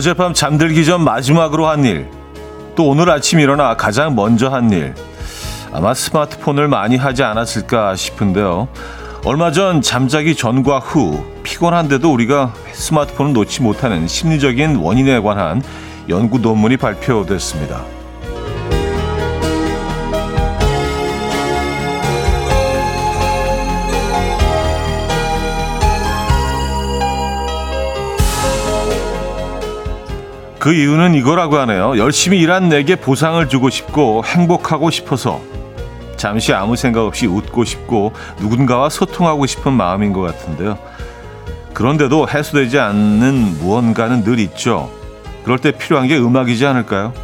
어젯밤 잠들기 전 마지막으로 한 일, 또 오늘 아침 일어나 가장 먼저 한 일. 아마 스마트폰을 많이 하지 않았을까 싶은데요. 얼마 전 잠자기 전과 후 피곤한데도 우리가 스마트폰을 놓지 못하는 심리적인 원인에 관한 연구 논문이 발표됐습니다. 그 이유는 이거라고 하네요. 열심히 일한 내게 보상을 주고 싶고 행복하고 싶어서 잠시 아무 생각 없이 웃고 싶고 누군가와 소통하고 싶은 마음인 것 같은데요. 그런데도 해소되지 않는 무언가는 늘 있죠. 그럴 때 필요한 게 음악이지 않을까요?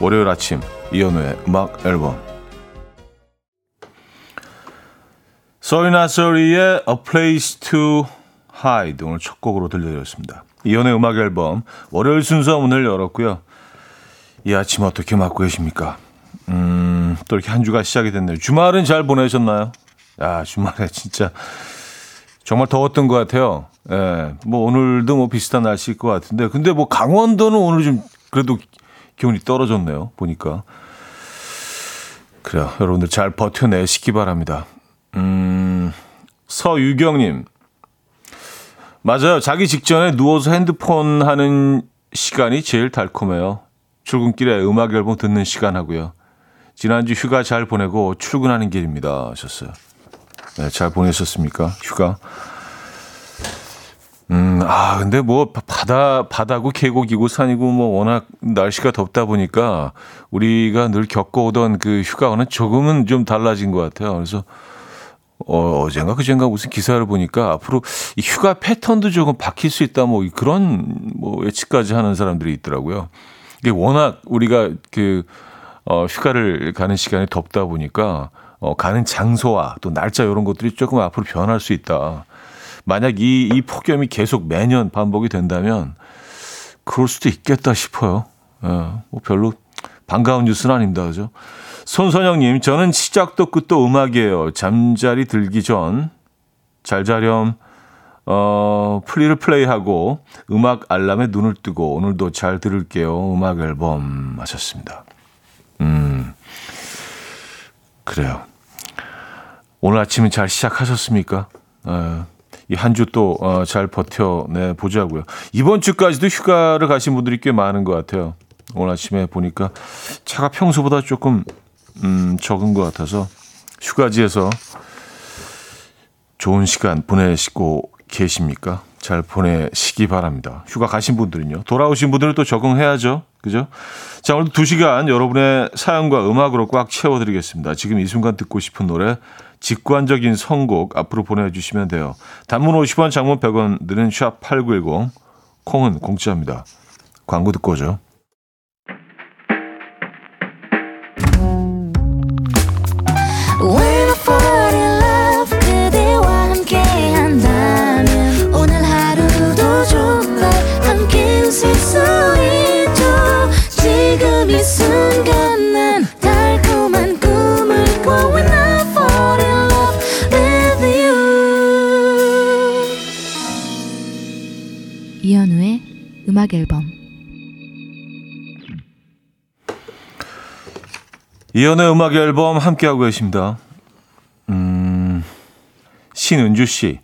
월요일 아침 이연우의 음악 앨범 소리나 소리의 A Place to Hide 오늘 첫 곡으로 들려드렸습니다. 이연의 음악 앨범 월요일 순서 문을 열었고요. 이 아침 어떻게 맞고 계십니까? 음, 또 이렇게 한 주가 시작이 됐네요. 주말은 잘 보내셨나요? 야, 주말에 진짜 정말 더웠던 것 같아요. 예, 뭐 오늘도 뭐 비슷한 날씨일 것 같은데, 근데 뭐 강원도는 오늘 좀 그래도 기온이 떨어졌네요. 보니까. 그래요. 여러분들 잘 버텨내시기 바랍니다. 음, 서유경님. 맞아요. 자기 직전에 누워서 핸드폰 하는 시간이 제일 달콤해요. 출근길에 음악 앨범 듣는 시간 하고요. 지난주 휴가 잘 보내고 출근하는 길입니다. 하셨어요. 네, 잘 보내셨습니까? 휴가. 음, 아, 근데 뭐 바다 바다고 계곡이고 산이고 뭐 워낙 날씨가 덥다 보니까 우리가 늘 겪어오던 그 휴가와는 조금은 좀 달라진 것 같아요. 그래서 어, 어젠가 그젠가 무슨 기사를 보니까 앞으로 이 휴가 패턴도 조금 바뀔 수 있다 뭐 그런 뭐 예측까지 하는 사람들이 있더라고요. 이게 워낙 우리가 그 어, 휴가를 가는 시간이 덥다 보니까 어, 가는 장소와 또 날짜 이런 것들이 조금 앞으로 변할 수 있다. 만약 이, 이 폭염이 계속 매년 반복이 된다면 그럴 수도 있겠다 싶어요. 예, 뭐 별로 반가운 뉴스는 아닙니다. 그죠? 손선영님, 저는 시작도 끝도 음악이에요. 잠자리 들기 전, 잘 자렴, 어, 플리를 플레이하고 음악 알람에 눈을 뜨고 오늘도 잘 들을게요. 음악 앨범 하셨습니다. 음, 그래요. 오늘 아침은 잘 시작하셨습니까? 어, 이한 주 또잘 어, 버텨내 보자고요. 이번 주까지도 휴가를 가신 분들이 꽤 많은 것 같아요. 오늘 아침에 보니까 차가 평소보다 조금 음, 적은 것 같아서 휴가지에서 좋은 시간 보내시고 계십니까? 잘 보내시기 바랍니다. 휴가 가신 분들은요. 돌아오신 분들은 또 적응해야죠. 그죠? 자, 오늘 두 시간 여러분의 사연과 음악으로 꽉 채워드리겠습니다. 지금 이 순간 듣고 싶은 노래, 직관적인 선곡 앞으로 보내주시면 돼요. 단문 50원, 장문 100원 드는 샵8910, 콩은 공짜입니다. 광고 듣고 오죠. 음악 앨범 이연의 음악 앨범 함께하고 계십니다. 음, 신은주 씨.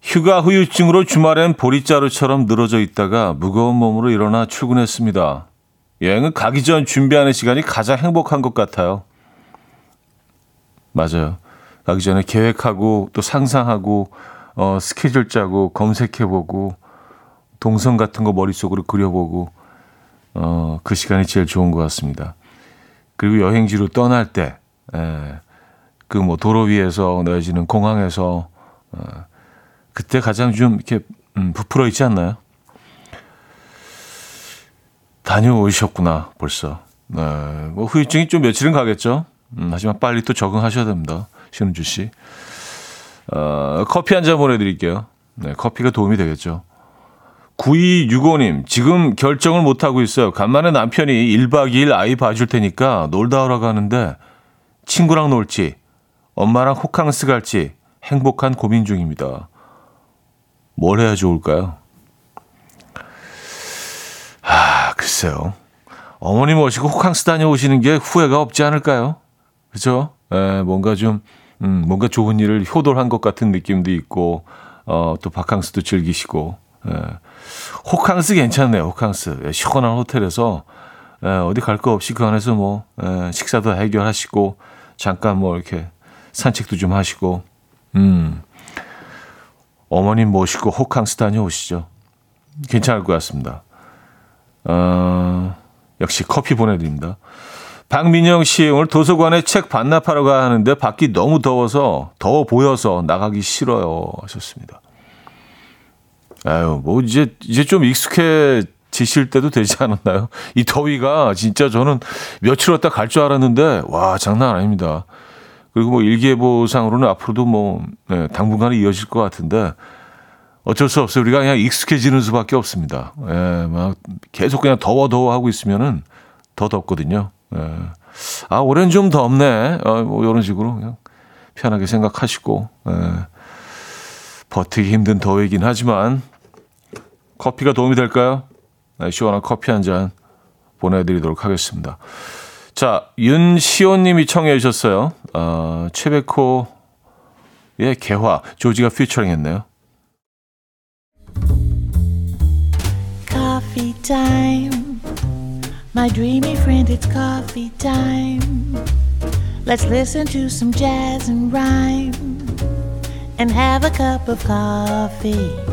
휴가 후유증으로 주말엔 보리자루처럼 늘어져 있다가 무거운 몸으로 일어나 출근했습니다. 여행은 가기 전 준비하는 시간이 가장 행복한 것 같아요. 맞아요. 가기 전에 계획하고 또 상상하고 어, 스케줄 짜고 검색해보고 동선 같은 거 머릿속으로 그려보고 어, 그 시간이 제일 좋은 것 같습니다. 그리고 여행지로 떠날 때, 예, 그뭐 도로 위에서 내지는 공항에서 어, 그때 가장 좀 이렇게 음, 부풀어 있지 않나요? 다녀오셨구나 벌써. 네, 뭐 후유증이 좀 며칠은 가겠죠. 음, 하지만 빨리 또 적응하셔야 됩니다. 신은주 씨. 어, 커피 한 잔 보내드릴게요. 네, 커피가 도움이 되겠죠. 9265님, 지금 결정을 못하고 있어요. 간만에 남편이 1박 2일 아이 봐줄 테니까 놀다 오라고 하는데, 친구랑 놀지, 엄마랑 호캉스 갈지, 행복한 고민 중입니다. 뭘 해야 좋을까요? 글쎄요. 어머니 모시고 호캉스 다녀오시는 게 후회가 없지 않을까요? 그죠? 에, 뭔가 좀, 음, 뭔가 좋은 일을 효도한 것 같은 느낌도 있고, 어, 또 바캉스도 즐기시고, 에, 호캉스 괜찮네요, 호캉스. 예, 시원한 호텔에서, 에, 어디 갈 거 없이 그 안에서 뭐, 에, 식사도 해결하시고, 잠깐 뭐 이렇게 산책도 좀 하시고, 음, 어머님 모시고 호캉스 다녀오시죠. 괜찮을 것 같습니다. 어, 역시 커피 보내드립니다. 박민영 씨 오늘 도서관에 책 반납하러 가야 하는데 밖이 너무 더워서 더워 보여서 나가기 싫어요 하셨습니다. 아유 뭐 이제 이제 좀 익숙해지실 때도 되지 않았나요? 이 더위가 진짜 저는 며칠 왔다 갈 줄 알았는데 와 장난 아닙니다. 그리고 뭐 일기예보상으로는 앞으로도 뭐 네, 당분간 이어질 것 같은데 어쩔 수 없어요. 우리가 그냥 익숙해지는 수밖에 없습니다. 예, 막 계속 그냥 더워 더워 하고 있으면은 더 덥거든요. 예. 아, 올해는 좀 덥네. 어, 뭐 이런 식으로 그냥 편하게 생각하시고 예. 버티기 힘든 더위긴 하지만 커피가 도움이 될까요? 네, 시원한 커피 한 잔 보내드리도록 하겠습니다. 자, 윤시호님이 청해 주셨어요. 어, 최백호의 개화 조지가 피처링 했네요. Coffee time. My dreamy friend, it's coffee time. Let's listen to some jazz and rhyme and have a cup of coffee.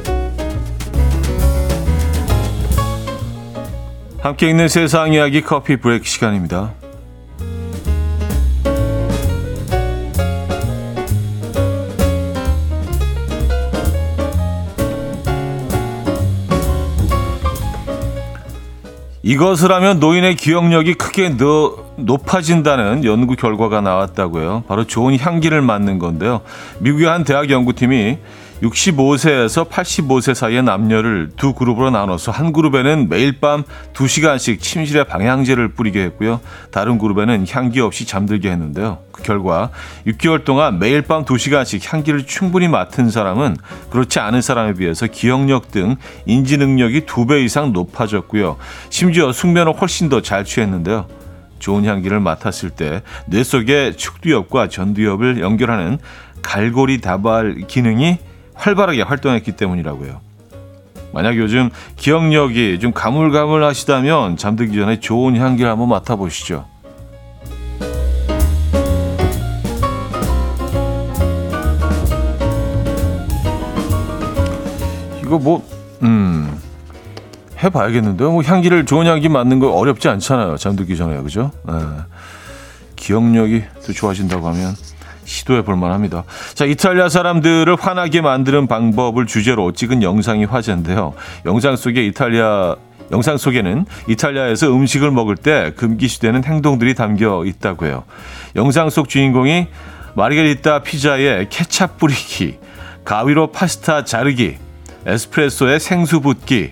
함께 있는 세상 이야기 커피 브레이크 시간입니다. 이것을 하면 노인의 기억력이 크게 너, 높아진다는 연구 결과가 나왔다고요. 바로 좋은 향기를 맡는 건데요. 미국의 한 대학 연구팀이 65세에서 85세 사이의 남녀를 두 그룹으로 나눠서 한 그룹에는 매일 밤 2시간씩 침실에 방향제를 뿌리게 했고요. 다른 그룹에는 향기 없이 잠들게 했는데요. 그 결과 6개월 동안 매일 밤 2시간씩 향기를 충분히 맡은 사람은 그렇지 않은 사람에 비해서 기억력 등 인지 능력이 2배 이상 높아졌고요. 심지어 숙면을 훨씬 더 잘 취했는데요. 좋은 향기를 맡았을 때 뇌 속의 축두엽과 전두엽을 연결하는 갈고리 다발 기능이 활발하게 활동했기 때문이라고요. 만약 요즘 기억력이 좀 가물가물하시다면 잠들기 전에 좋은 향기를 한번 맡아보시죠. 이거 뭐, 음, 해봐야겠는데요. 뭐 향기를 좋은 향기 맡는 거 어렵지 않잖아요. 잠들기 전에 그죠? 네. 기억력이 또 좋아진다고 하면 시도해 볼 만합니다. 자, 이탈리아 사람들을 화나게 만드는 방법을 주제로 찍은 영상이 화제인데요. 영상 속에 이탈리아 영상 속에는 이탈리아에서 음식을 먹을 때 금기시되는 행동들이 담겨 있다고 해요. 영상 속 주인공이 마르게리타 피자에 케찹 뿌리기, 가위로 파스타 자르기, 에스프레소에 생수 붓기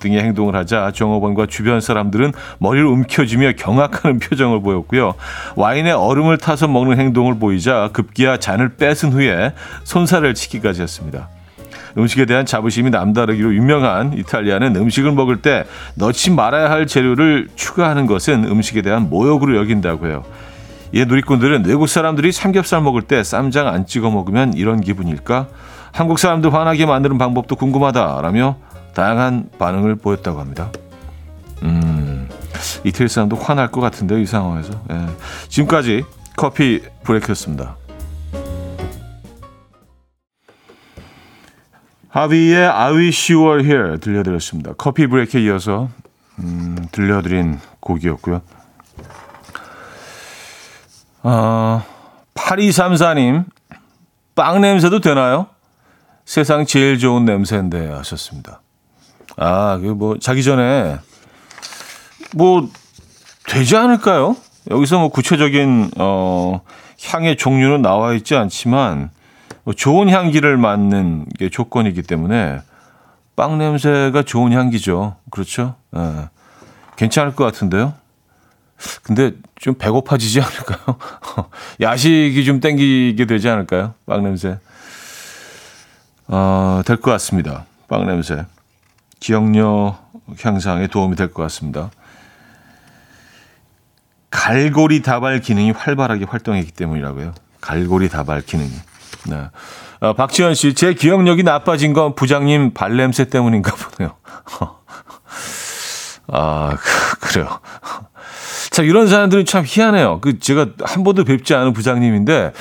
등의 행동을 하자 종업원과 주변 사람들은 머리를 움켜쥐며 경악하는 표정을 보였고요. 와인에 얼음을 타서 먹는 행동을 보이자 급기야 잔을 뺏은 후에 손살을 치기까지 했습니다. 음식에 대한 자부심이 남다르기로 유명한 이탈리아는 음식을 먹을 때 넣지 말아야 할 재료를 추가하는 것은 음식에 대한 모욕으로 여긴다고 해요. 이에 누리꾼들은 외국 사람들이 삼겹살 먹을 때 쌈장 안 찍어 먹으면 이런 기분일까? 한국 사람들 화나게 만드는 방법도 궁금하다라며 다양한 반응을 보였다고 합니다. 음, 이태리 사람도 화날 것 같은데요, 이 상황에서. 예. 지금까지 커피 브레이크였습니다. 하비의 I Wish You Were Here 들려드렸습니다. 커피 브레이크에 이어서 음, 들려드린 곡이었고요. 어, 8234님, 빵 냄새도 되나요? 세상 제일 좋은 냄새인데 하셨습니다. 아, 그 뭐 자기 전에 뭐 되지 않을까요? 여기서 뭐 구체적인 어 향의 종류는 나와 있지 않지만 뭐 좋은 향기를 맡는 게 조건이기 때문에 빵 냄새가 좋은 향기죠. 그렇죠? 예. 괜찮을 것 같은데요. 근데 좀 배고파지지 않을까요? 야식이 좀 땡기게 되지 않을까요? 빵 냄새. 어, 될 것 같습니다. 빵 냄새. 기억력 향상에 도움이 될 것 같습니다. 갈고리 다발 기능이 활발하게 활동했기 때문이라고요. 갈고리 다발 기능이. 네. 어, 박지현 씨, 제 기억력이 나빠진 건 부장님 발냄새 때문인가 보네요. 아, 그, 그래요. 참, 이런 사람들은 참 희한해요. 그, 제가 한 번도 뵙지 않은 부장님인데,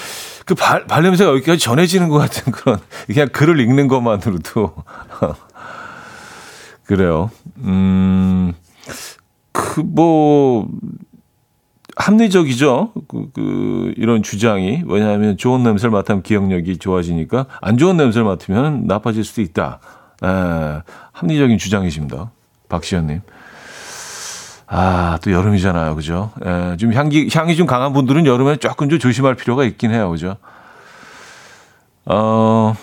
그 발, 발냄새가 여기까지 전해지는 것 같은 그런, 그냥 글을 읽는 것만으로도. 그래요. 음, 그, 뭐, 합리적이죠. 그, 그, 이런 주장이. 왜냐하면 좋은 냄새를 맡으면 기억력이 좋아지니까 안 좋은 냄새를 맡으면 나빠질 수도 있다. 에, 합리적인 주장이십니다. 박시현님. 아, 또 여름이잖아요. 그죠? 에, 좀 향기, 향이 좀 강한 분들은 여름에 조금 좀 조심할 필요가 있긴 해요. 그죠? 어,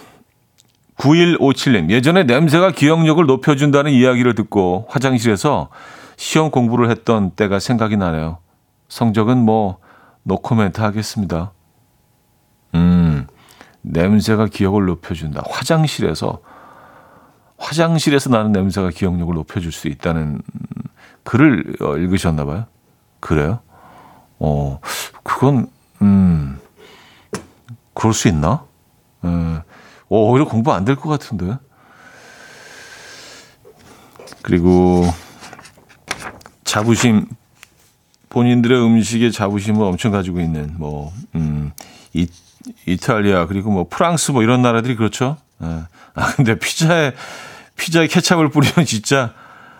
9157님. 예전에 냄새가 기억력을 높여준다는 이야기를 듣고 화장실에서 시험 공부를 했던 때가 생각이 나네요. 성적은 뭐 노코멘트 하겠습니다. 음, 냄새가 기억을 높여준다. 화장실에서 화장실에서 나는 냄새가 기억력을 높여줄 수 있다는 글을 어, 읽으셨나 봐요. 그래요? 어, 그건 음, 그럴 수 있나? 에, 어, 오히려 공부 안 될 것 같은데. 그리고 자부심 본인들의 음식에 자부심을 엄청 가지고 있는 뭐 음, 이, 이탈리아 그리고 뭐 프랑스 뭐 이런 나라들이 그렇죠. 예. 아 근데 피자에 피자에 케찹을 뿌리면 진짜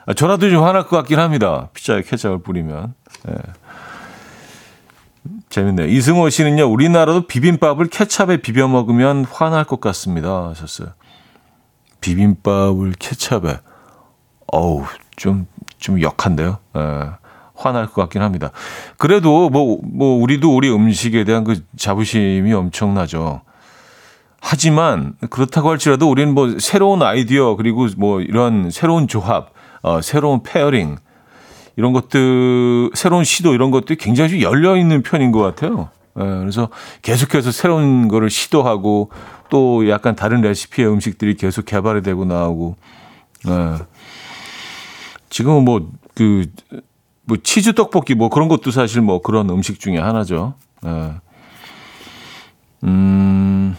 아, 저라도 좀 화날 것 같긴 합니다. 피자에 케찹을 뿌리면. 예. 재밌네요. 이승호 씨는요, 우리나라도 비빔밥을 케찹에 비벼 먹으면 화날 것 같습니다. 하셨어요. 비빔밥을 케찹에. 어우, 좀, 좀 역한데요. 예. 화날 것 같긴 합니다. 그래도 뭐, 뭐, 우리도 우리 음식에 대한 그 자부심이 엄청나죠. 하지만 그렇다고 할지라도 우리는 뭐 새로운 아이디어 그리고 뭐 이런 새로운 조합, 어, 새로운 pairing 이런 것들, 새로운 시도 이런 것들이 굉장히 좀 열려 있는 편인 것 같아요. 예, 그래서 계속해서 새로운 거를 시도하고 또 약간 다른 레시피의 음식들이 계속 개발이 되고 나오고, 예. 지금은 뭐, 그, 뭐 치즈 떡볶이 뭐 그런 것도 사실 뭐 그런 음식 중에 하나죠. 예. 음,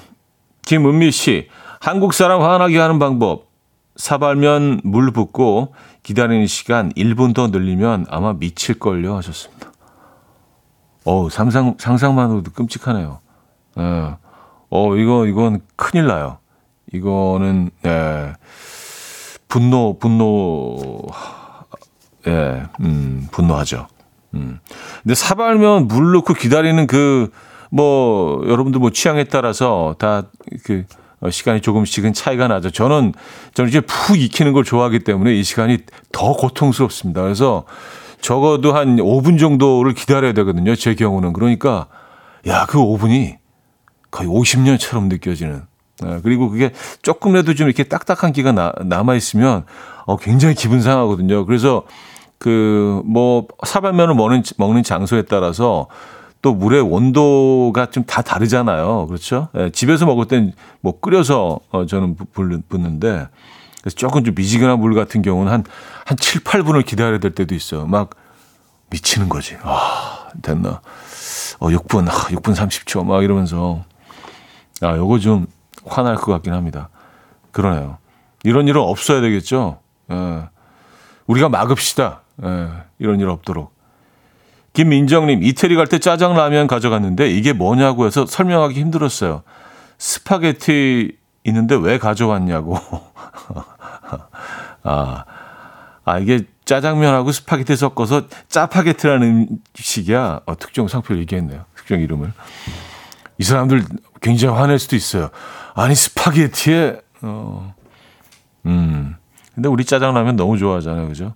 김은미 씨, 한국 사람 화나게 하는 방법. 사발면 물 붓고 기다리는 시간 1분 더 늘리면 아마 미칠걸요 하셨습니다. 어 상상, 상상만으로도 끔찍하네요. 예. 어, 이거, 이건 큰일 나요. 이거는, 예. 분노, 분노, 예, 음, 분노하죠. 음. 근데 사발면 물 넣고 기다리는 그, 뭐, 여러분들 뭐 취향에 따라서 다 그, 시간이 조금씩은 차이가 나죠. 저는, 저는 이제 푹 익히는 걸 좋아하기 때문에 이 시간이 더 고통스럽습니다. 그래서 적어도 한 5분 정도를 기다려야 되거든요. 제 경우는. 그러니까, 야, 그 5분이 거의 50년처럼 느껴지는. 네, 그리고 그게 조금이라도 좀 이렇게 딱딱한 기가 나, 남아 있으면, 어, 굉장히 기분 상하거든요. 그래서 그, 뭐, 사발면을 먹는, 먹는 장소에 따라서 또 물의 온도가 좀 다 다르잖아요. 그렇죠? 예, 집에서 먹을 땐 뭐 끓여서 어, 저는 붓는데 그래서 조금 좀 미지근한 물 같은 경우는 한, 한 7, 8분을 기다려야 될 때도 있어요. 막 미치는 거지. 아, 됐나. 어, 6분, 아, 6분 30초 막 이러면서 아, 요거 좀 화날 것 같긴 합니다. 그러네요. 이런 일은 없어야 되겠죠? 예. 우리가 막읍시다. 예, 이런 일 없도록. 김민정님, 이태리 갈 때 짜장라면 가져갔는데 이게 뭐냐고 해서 설명하기 힘들었어요. 스파게티 있는데 왜 가져왔냐고. 아, 아, 이게 짜장면하고 스파게티 섞어서 짜파게티라는 음식이야. 어, 특정 상표를 얘기했네요. 특정 이름을. 이 사람들 굉장히 화낼 수도 있어요. 아니, 스파게티에, 어, 음. 근데 우리 짜장라면 너무 좋아하잖아요. 그죠?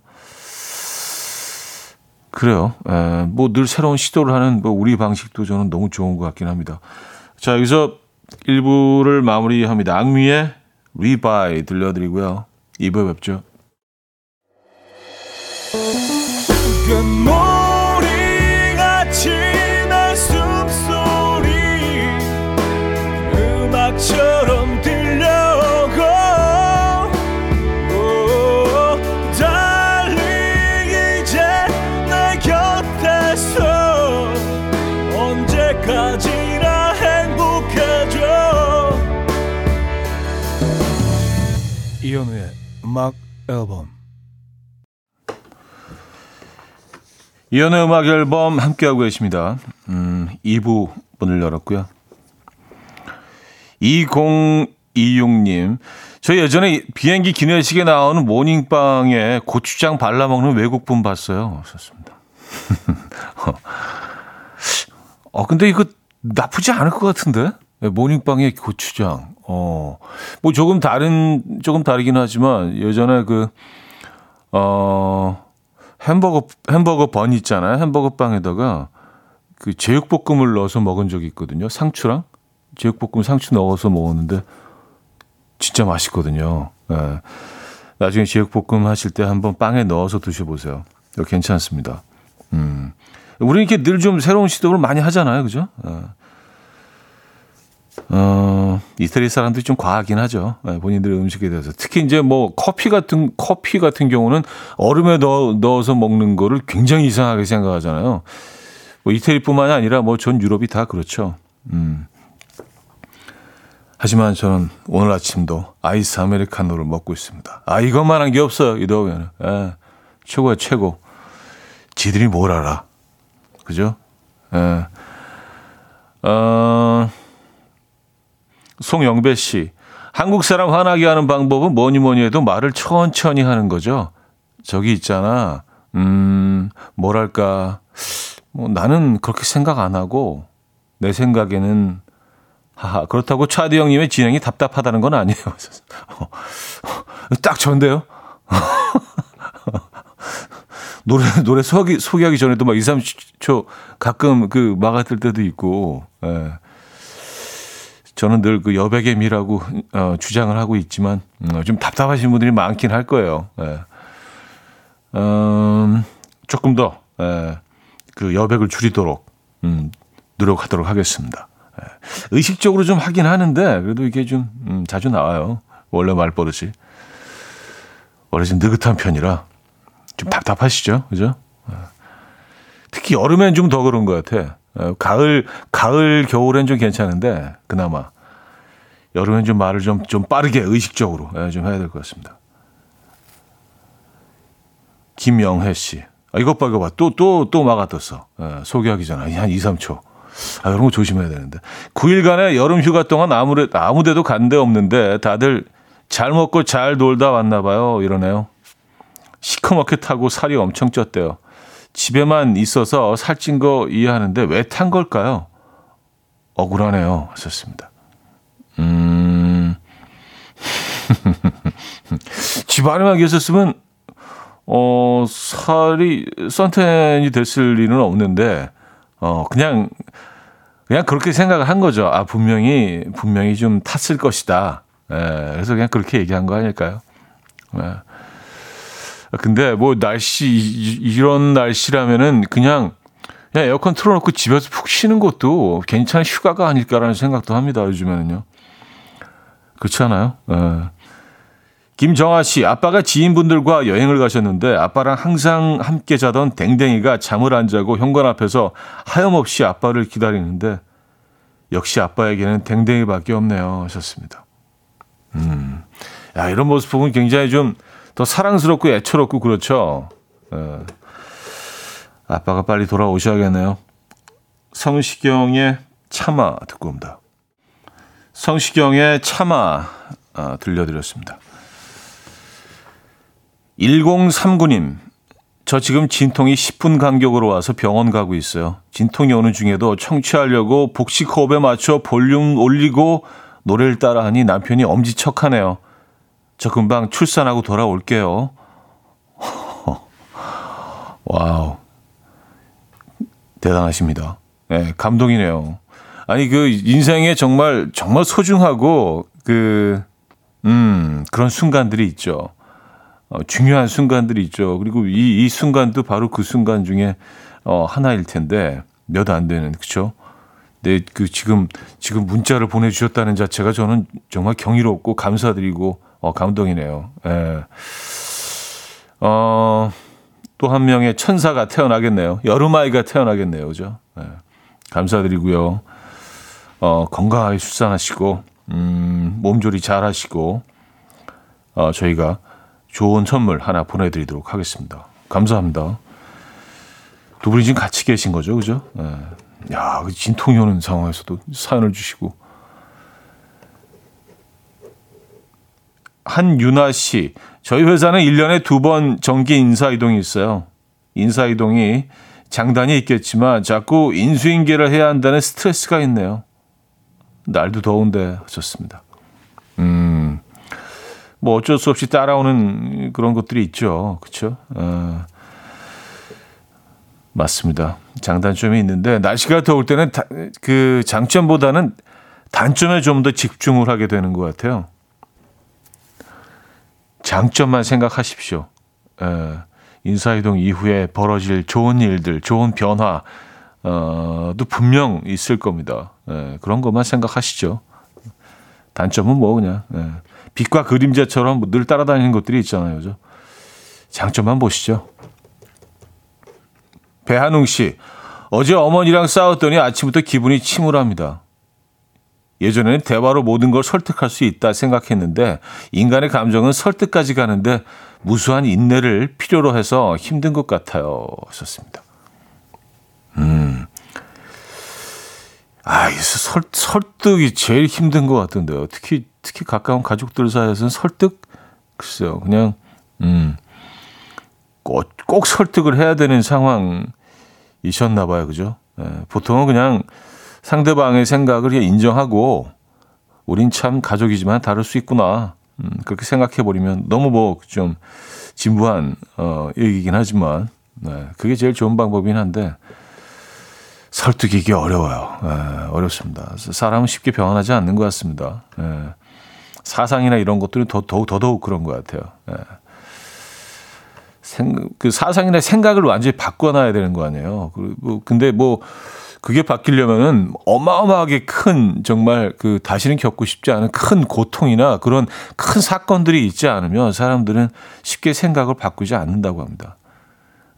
그래요. 뭐 늘 새로운 시도를 하는 뭐 우리 방식도 저는 너무 좋은 것 같긴 합니다. 자, 여기서 1부를 마무리합니다. 악미의 리바이 들려드리고요. 2부에 뵙죠. 음악 앨범 이연의 음악 앨범 함께하고 계십니다. 음, 2부 문을 열었고요. 2026님. 저 예전에 비행기 기내식에 나오는 모닝빵에 고추장 발라먹는 외국분 봤어요. 썼습니다. 어, 근데 이거 나쁘지 않을 것 같은데? 네, 모닝빵에 고추장. 어, 뭐 조금 다른, 조금 다르긴 하지만 예전에 그, 어, 햄버거 햄버거 번 있잖아요. 햄버거 빵에다가 그 제육볶음을 넣어서 먹은 적이 있거든요. 상추랑 제육볶음 상추 넣어서 먹었는데 진짜 맛있거든요. 예. 나중에 제육볶음 하실 때 한번 빵에 넣어서 드셔보세요. 괜찮습니다. 음. 우리 이렇게 늘 좀 새로운 시도를 많이 하잖아요. 그죠? 예. 어, 이태리 사람들이 좀 과하긴 하죠. 네, 본인들의 음식에 대해서. 특히 이제 뭐 커피 같은, 커피 같은 경우는 얼음에 넣어, 넣어서 먹는 거를 굉장히 이상하게 생각하잖아요. 뭐 이태리뿐만이 아니라 뭐 전 유럽이 다 그렇죠. 음. 하지만 저는 오늘 아침도 아이스 아메리카노를 먹고 있습니다. 아, 이것만 한 게 없어요. 이 더우면. 예. 최고야, 최고. 지들이 뭘 알아. 그죠? 예. 어, 송영배 씨. 한국 사람 화나게 하는 방법은 뭐니 뭐니 해도 말을 천천히 하는 거죠. 저기 있잖아. 음, 뭐랄까. 뭐 나는 그렇게 생각 안 하고 내 생각에는 하하 그렇다고 차디 형님의 진행이 답답하다는 건 아니에요. 딱 전데요. 노래 노래 소개하기, 소개하기 전에도 막 2, 30초 가끔 그 막았을 때도 있고. 예. 저는 늘 그 여백의 미라고 어, 주장을 하고 있지만 음, 좀 답답하신 분들이 많긴 할 거예요. 예. 음, 조금 더 예, 그 여백을 줄이도록 음, 노력하도록 하겠습니다. 예. 의식적으로 좀 하긴 하는데 그래도 이게 좀 음, 자주 나와요. 원래 말버릇이 원래 좀 느긋한 편이라 좀 답답하시죠, 그죠? 예. 특히 여름엔 좀 더 그런 것 같아. 어, 가을, 가을, 겨울엔 좀 괜찮은데, 그나마. 여름엔 좀 말을 좀, 좀 빠르게 의식적으로 예, 좀 해야 될 것 같습니다. 김영혜 씨. 아, 이것 봐, 이거 봐. 또, 또, 또 막아뒀어. 예, 소개하기 전에. 한 2, 3초. 아, 이런 거 조심해야 되는데. 9일간의 여름 휴가 동안 아무래, 아무 데도 간 데 없는데 다들 잘 먹고 잘 놀다 왔나 봐요. 이러네요. 시커멓게 타고 살이 엄청 쪘대요. 집에만 있어서 살찐 거 이해하는데 왜 탄 걸까요? 억울하네요. 하셨습니다. 음. 집 안에만 계셨으면, 어, 살이 썬텐이 됐을 일은 없는데, 어, 그냥, 그냥 그렇게 생각을 한 거죠. 아, 분명히, 분명히 좀 탔을 것이다. 예, 그래서 그냥 그렇게 얘기한 거 아닐까요? 예. 근데 뭐 날씨 이- 이런 날씨라면은 그냥 그냥 에어컨 틀어놓고 집에서 푹 쉬는 것도 괜찮은 휴가가 아닐까라는 생각도 합니다. 요즘에는요. 그렇지 않아요? 예. 김정아 씨, 아빠가 지인분들과 여행을 가셨는데 아빠랑 항상 함께 자던 댕댕이가 잠을 안 자고 현관 앞에서 하염없이 아빠를 기다리는데 역시 아빠에게는 댕댕이밖에 없네요. 하셨습니다. 음, 야 이런 모습 보면 굉장히 좀 더 사랑스럽고 애처롭고 그렇죠. 예. 아빠가 빨리 돌아오셔야겠네요. 성시경의 참아 듣고 옵니다. 성시경의 참아 아, 들려드렸습니다. 1039님, 저 지금 진통이 10분 간격으로 와서 병원 가고 있어요. 진통이 오는 중에도 청취하려고 복식 호흡에 맞춰 볼륨 올리고 노래를 따라하니 남편이 엄지척하네요. 저 금방 출산하고 돌아올게요. 와우. 대단하십니다. 네, 감동이네요. 아니, 그, 인생에 정말, 정말 소중하고, 그, 음, 그런 순간들이 있죠. 어, 중요한 순간들이 있죠. 그리고 이, 이 순간도 바로 그 순간 중에, 어, 하나일 텐데, 몇 안 되는, 그쵸? 네, 그, 지금, 지금 문자를 보내주셨다는 자체가 저는 정말 경이롭고 감사드리고, 어, 감동이네요. 예. 어, 또 한 명의 천사가 태어나겠네요. 여름아이가 태어나겠네요. 그죠? 예. 감사드리고요. 어, 건강하게 출산하시고, 음, 몸조리 잘 하시고, 어, 저희가 좋은 선물 하나 보내드리도록 하겠습니다. 감사합니다. 두 분이 지금 같이 계신 거죠, 그죠? 예. 야, 그 진통이 오는 상황에서도 사연을 주시고. 한윤아 씨, 저희 회사는 1년에 두 번 정기 인사이동이 있어요. 인사이동이 장단이 있겠지만 자꾸 인수인계를 해야 한다는 스트레스가 있네요. 날도 더운데 좋습니다. 음, 뭐 어쩔 수 없이 따라오는 그런 것들이 있죠. 그렇죠? 어, 맞습니다. 장단점이 있는데 날씨가 더울 때는 다, 그 장점보다는 단점에 좀 더 집중을 하게 되는 것 같아요. 장점만 생각하십시오. 에, 인사이동 이후에 벌어질 좋은 일들, 좋은 변화, 어, 도 분명 있을 겁니다. 에, 그런 것만 생각하시죠. 단점은 뭐 그냥 에, 빛과 그림자처럼 뭐늘 따라다니는 것들이 있잖아요. 그죠? 장점만 보시죠. 배한웅 씨, 어제 어머니랑 싸웠더니 아침부터 기분이 침울합니다. 예전에는 대화로 모든 걸 설득할 수 있다 생각했는데 인간의 감정은 설득까지 가는데 무수한 인내를 필요로 해서 힘든 것 같아요. 하셨습니다. 음. 아, 이 설, 설득이 제일 힘든 것 같은데요. 특히, 특히 가까운 가족들 사이에서는 설득? 글쎄요. 그냥, 음, 꼭, 꼭 설득을 해야 되는 상황이셨나 봐요. 그죠? 예, 보통은 그냥 상대방의 생각을 인정하고 우린 참 가족이지만 다를 수 있구나. 음, 그렇게 생각해 버리면 너무 뭐 좀 진부한 어, 얘기긴 하지만 네, 그게 제일 좋은 방법이긴 한데 설득이기 어려워요. 네, 어렵습니다. 사람은 쉽게 변하지 않는 것 같습니다. 네, 사상이나 이런 것들은 더, 더욱 더더욱 그런 것 같아요. 네. 생, 그 사상이나 생각을 완전히 바꿔놔야 되는 거 아니에요. 그리고 근데 뭐 그게 바뀌려면은 어마어마하게 큰 정말 그 다시는 겪고 싶지 않은 큰 고통이나 그런 큰 사건들이 있지 않으면 사람들은 쉽게 생각을 바꾸지 않는다고 합니다.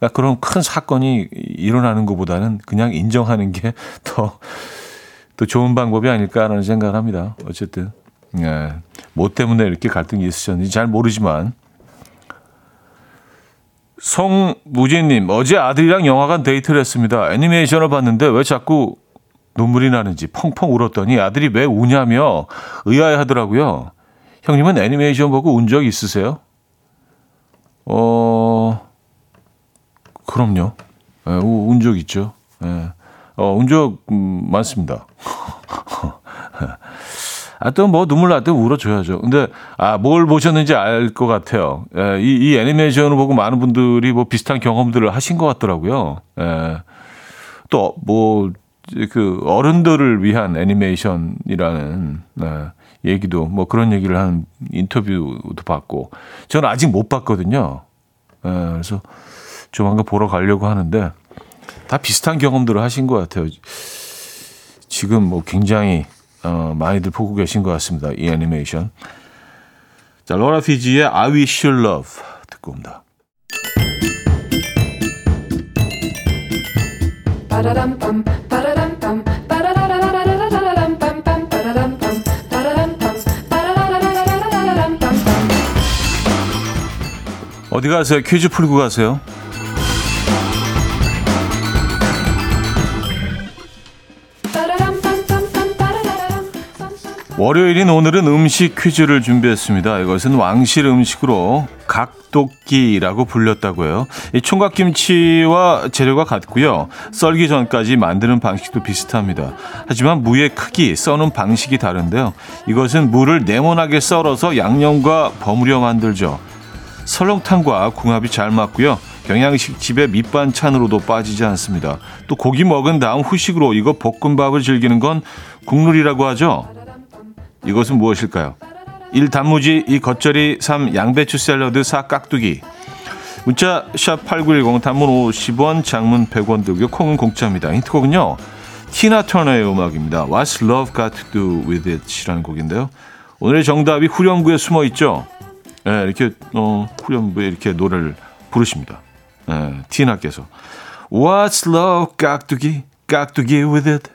그러니까 그런 큰 사건이 일어나는 것보다는 그냥 인정하는 게 더 더 좋은 방법이 아닐까라는 생각을 합니다. 어쨌든 예. 뭐 때문에 이렇게 갈등이 있으셨는지 잘 모르지만 송무진님, 어제 아들이랑 영화관 데이트를 했습니다. 애니메이션을 봤는데 왜 자꾸 눈물이 나는지 펑펑 울었더니 아들이 왜 우냐며 의아해 하더라고요. 형님은 애니메이션 보고 운 적 있으세요? 어, 그럼요. 예, 운 적 있죠. 예. 어, 운적 음, 많습니다. 아, 또뭐 눈물 날 때 울어줘야죠. 근데, 아, 뭘 보셨는지 알 것 같아요. 예, 이, 이 애니메이션을 보고 많은 분들이 뭐 비슷한 경험들을 하신 것 같더라고요. 예, 또, 뭐, 그, 어른들을 위한 애니메이션이라는, 예, 얘기도, 뭐 그런 얘기를 한 인터뷰도 봤고, 저는 아직 못 봤거든요. 예, 그래서 조만간 보러 가려고 하는데, 다 비슷한 경험들을 하신 것 같아요. 지금 뭐 굉장히 어, 많이들 보고 계신 것 같습니다. 이 애니메이션. 자, 로라 피지의 I Wish You Love 듣고 옵니다. 어디 가세요? 퀴즈 풀고 가세요. 월요일인 오늘은 음식 퀴즈를 준비했습니다. 이것은 왕실 음식으로 각도끼라고 불렸다고 해요. 이 총각김치와 재료가 같고요. 썰기 전까지 만드는 방식도 비슷합니다. 하지만 무의 크기, 써는 방식이 다른데요. 이것은 무를 네모나게 썰어서 양념과 버무려 만들죠. 설렁탕과 궁합이 잘 맞고요. 경양식 집의 밑반찬으로도 빠지지 않습니다. 또 고기 먹은 다음 후식으로 이거 볶음밥을 즐기는 건 국룰이라고 하죠. 이것은 무엇일까요? 1. 단무지 2. 겉절이 3. 양배추 샐러드 4. 깍두기 문자 샵 8910 단문 50원 장문 100원 들고요. 콩은 공짜입니다. 힌트곡은요. 티나 터너의 음악입니다. What's Love Got to Do With It 이라는 곡인데요. 오늘의 정답이 후렴구에 숨어 있죠. 네, 이렇게 어, 후렴구에 이렇게 노래를 부르십니다. 네, 티나께서 What's Love to Give With It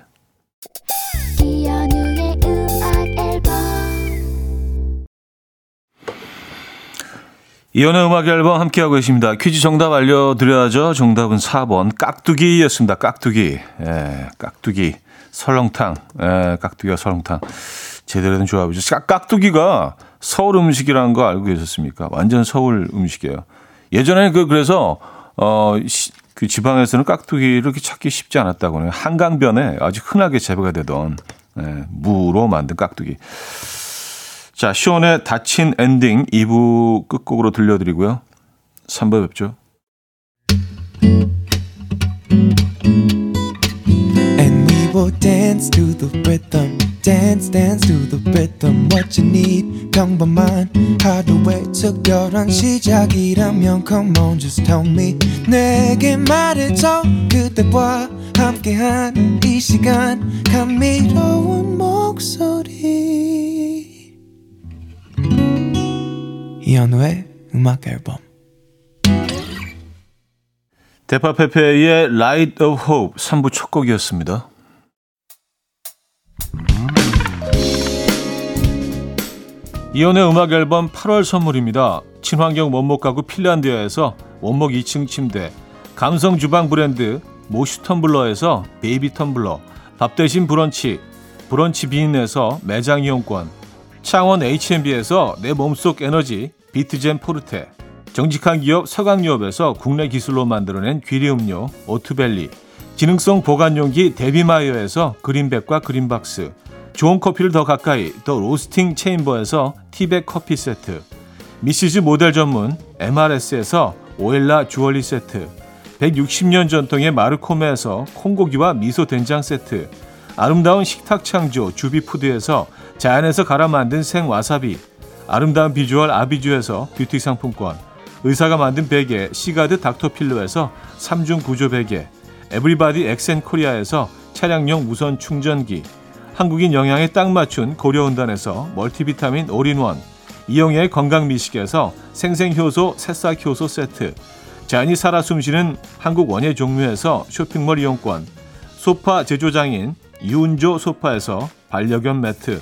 이연의 음악 앨범 함께하고 계십니다. 퀴즈 정답 알려드려야죠. 정답은 4번 깍두기였습니다. 깍두기. 예, 깍두기. 설렁탕. 예, 깍두기와 설렁탕. 제대로 된 조합이죠. 깍- 깍두기가 서울 음식이라는 거 알고 계셨습니까? 완전 서울 음식이에요. 예전에 그 그래서 어, 시- 그 지방에서는 깍두기를 이렇게 찾기 쉽지 않았다고 해요. 한강변에 아주 흔하게 재배가 되던 예, 무로 만든 깍두기. 자, 시온의 닫힌 엔딩 2부 끝곡으로 들려드리고요. 3부 뵙죠. 시작이라면 Come on, just tell me. 내게 말해줘. 그대와 함께한 이 시간. 감미로운 목소리. 이현우의 음악 앨범. 데파페페의 Light of Hope 3부 첫 곡이었습니다. 이현우의 음악 앨범 8월 선물입니다. 친환경 원목 가구 핀란드에서 원목 2층 침대, 감성 주방 브랜드 모슈 텀블러에서 베이비 텀블러, 밥 대신 브런치, 브런치 빈에서 매장 이용권, 창원 H&B에서 내 몸속 에너지 비트젠 포르테, 정직한 기업 서강유업에서 국내 기술로 만들어낸 귀리 음료 오트벨리, 기능성 보관용기 데비마이어에서 그린백과 그린박스, 좋은 커피를 더 가까이 더 로스팅 체인버에서 티백 커피 세트, 미시즈 모델 전문 MRS에서 오엘라 주얼리 세트, 160년 전통의 마르코메에서 콩고기와 미소 된장 세트, 아름다운 식탁 창조 주비푸드에서 자연에서 갈아 만든 생와사비, 아름다운 비주얼 아비주에서 뷰티 상품권, 의사가 만든 베개 시가드 닥터필로에서 3중 구조 베개, 에브리바디 엑센코리아에서 차량용 무선 충전기, 한국인 영양에 딱 맞춘 고려은단에서 멀티비타민 올인원, 이영애의 건강미식에서 생생효소 새싹효소 세트, 자연이 살아 숨쉬는 한국 원예 종묘에서 쇼핑몰 이용권, 소파 제조장인 이운조 소파에서 반려견 매트,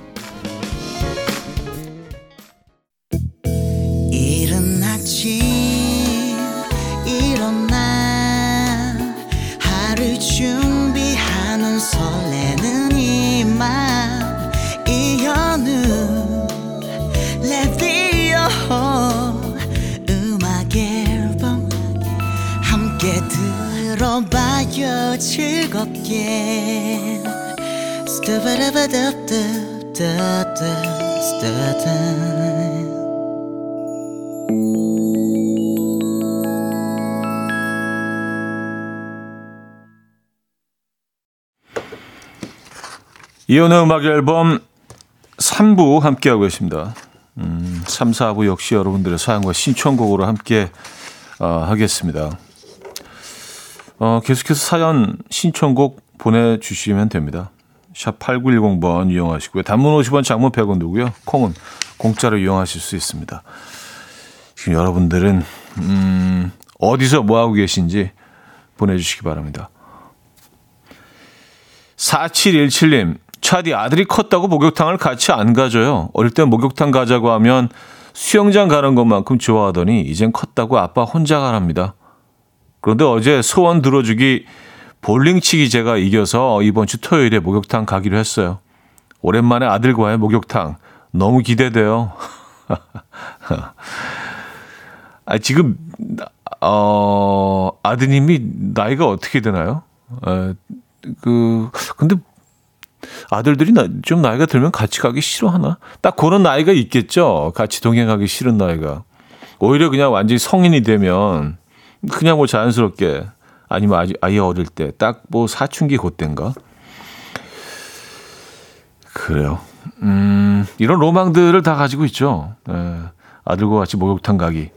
들어봐요 즐겁게 스타바라바답답답답 이혼의 음악 앨범 3부 함께하고 계십니다. 음, 3, 4부 역시 여러분들의 사연과 신청곡으로 함께 어, 하겠습니다. 어, 계속해서 사연 신청곡 보내주시면 됩니다. 샵 8910번 이용하시고요. 단문 50원, 장문 100원 누고요. 콩은 공짜로 이용하실 수 있습니다. 지금 여러분들은 음, 어디서 뭐하고 계신지 보내주시기 바랍니다. 4717님, 차디 아들이 컸다고 목욕탕을 같이 안 가줘요. 어릴 때 목욕탕 가자고 하면 수영장 가는 것만큼 좋아하더니 이젠 컸다고 아빠 혼자 가랍니다. 그런데 어제 소원 들어주기 볼링치기 제가 이겨서 이번 주 토요일에 목욕탕 가기로 했어요. 오랜만에 아들과의 목욕탕 너무 기대돼요. 아, 지금 어, 아드님이 나이가 어떻게 되나요? 에, 그 근데 아들들이 나, 좀 나이가 들면 같이 가기 싫어하나? 딱 그런 나이가 있겠죠. 같이 동행하기 싫은 나이가. 오히려 그냥 완전히 성인이 되면 그냥 뭐 자연스럽게 아니면 아직 아예 어릴 때 딱 뭐 사춘기 그때인가? 그래요. 음, 이런 로망들을 다 가지고 있죠. 예, 아들과 같이 목욕탕 가기.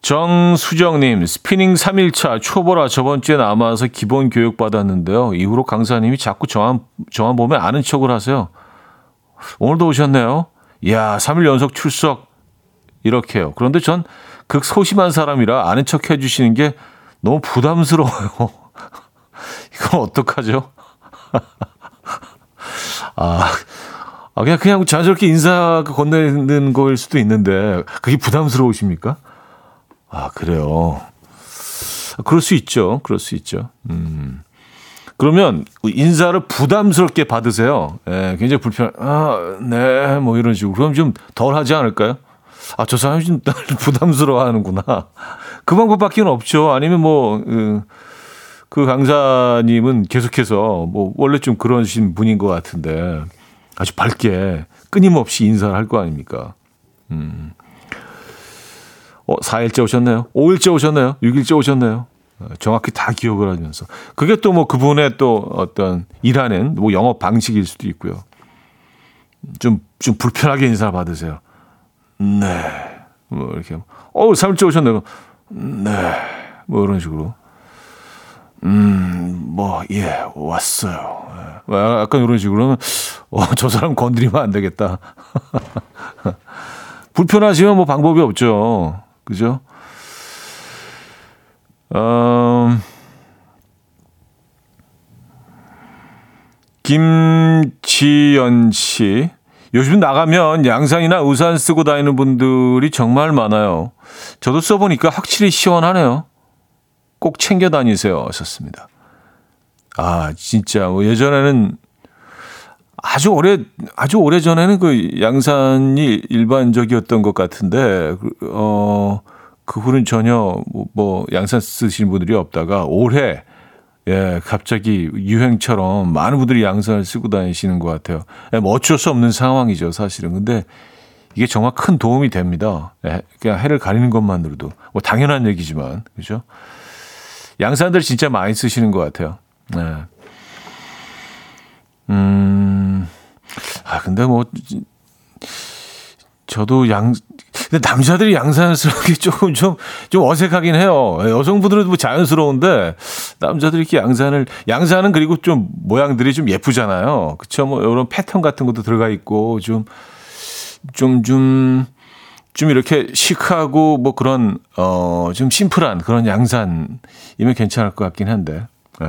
정수정님, 스피닝 3일차 초보라 저번 주에 남아서 기본 교육 받았는데요. 이후로 강사님이 자꾸 저만, 저만 보면 아는 척을 하세요. 오늘도 오셨네요. 이야, 3일 연속 출석. 이렇게요. 그런데 전 극 소심한 사람이라 아는 척 해주시는 게 너무 부담스러워요. 이건 어떡하죠? 아, 아, 그냥, 그냥 자연스럽게 인사 건네는 거일 수도 있는데, 그게 부담스러우십니까? 아, 그래요. 아, 그럴 수 있죠. 그럴 수 있죠. 음. 그러면 인사를 부담스럽게 받으세요. 예, 굉장히 불편, 아, 네, 뭐 이런 식으로. 그럼 좀 덜 하지 않을까요? 아, 저 사람이 좀 나를 부담스러워 하는구나. 그 방법밖에 없죠. 아니면 뭐, 그, 그 강사님은 계속해서 뭐, 원래 좀 그러신 분인 것 같은데 아주 밝게 끊임없이 인사를 할 거 아닙니까? 음. 어, 4일째 오셨나요? 5일째 오셨나요? 6일째 오셨나요? 어, 정확히 다 기억을 하면서. 그게 또 뭐 그분의 또 어떤 일하는 뭐 영업 방식일 수도 있고요. 좀, 좀 불편하게 인사를 받으세요. 네. 뭐 이렇게. 어, 3일째 오셨나요? 네. 뭐 이런 식으로. 음, 뭐, 예, 왔어요. 예. 뭐 약간 이런 식으로는, 어, 저 사람 건드리면 안 되겠다. 불편하시면 뭐 방법이 없죠. 그죠? 음, 김지연 씨. 요즘 나가면 양산이나 우산 쓰고 다니는 분들이 정말 많아요. 저도 써보니까 확실히 시원하네요. 꼭 챙겨 다니세요. 하셨습니다. 아, 진짜. 뭐 예전에는 아주 오래, 아주 오래 전에는 그 양산이 일반적이었던 것 같은데, 그, 어, 그 후는 전혀 뭐, 뭐 양산 쓰시는 분들이 없다가 올해 예, 갑자기 유행처럼 많은 분들이 양산을 쓰고 다니시는 것 같아요. 예, 뭐 어쩔 수 없는 상황이죠, 사실은. 근데 이게 정말 큰 도움이 됩니다. 예, 그냥 해를 가리는 것만으로도. 뭐 당연한 얘기지만, 그죠? 양산들 진짜 많이 쓰시는 것 같아요. 네. 음, 아, 근데 뭐, 저도 양, 근데 남자들이 양산을 쓰는 게 조금 좀, 좀 어색하긴 해요. 여성분들은 뭐 자연스러운데, 남자들이 이렇게 양산을, 양산은 그리고 좀 모양들이 좀 예쁘잖아요. 그쵸? 뭐, 이런 패턴 같은 것도 들어가 있고, 좀, 좀, 좀, 좀 이렇게 시크하고 뭐 그런, 어, 좀 심플한 그런 양산이면 괜찮을 것 같긴 한데, 예.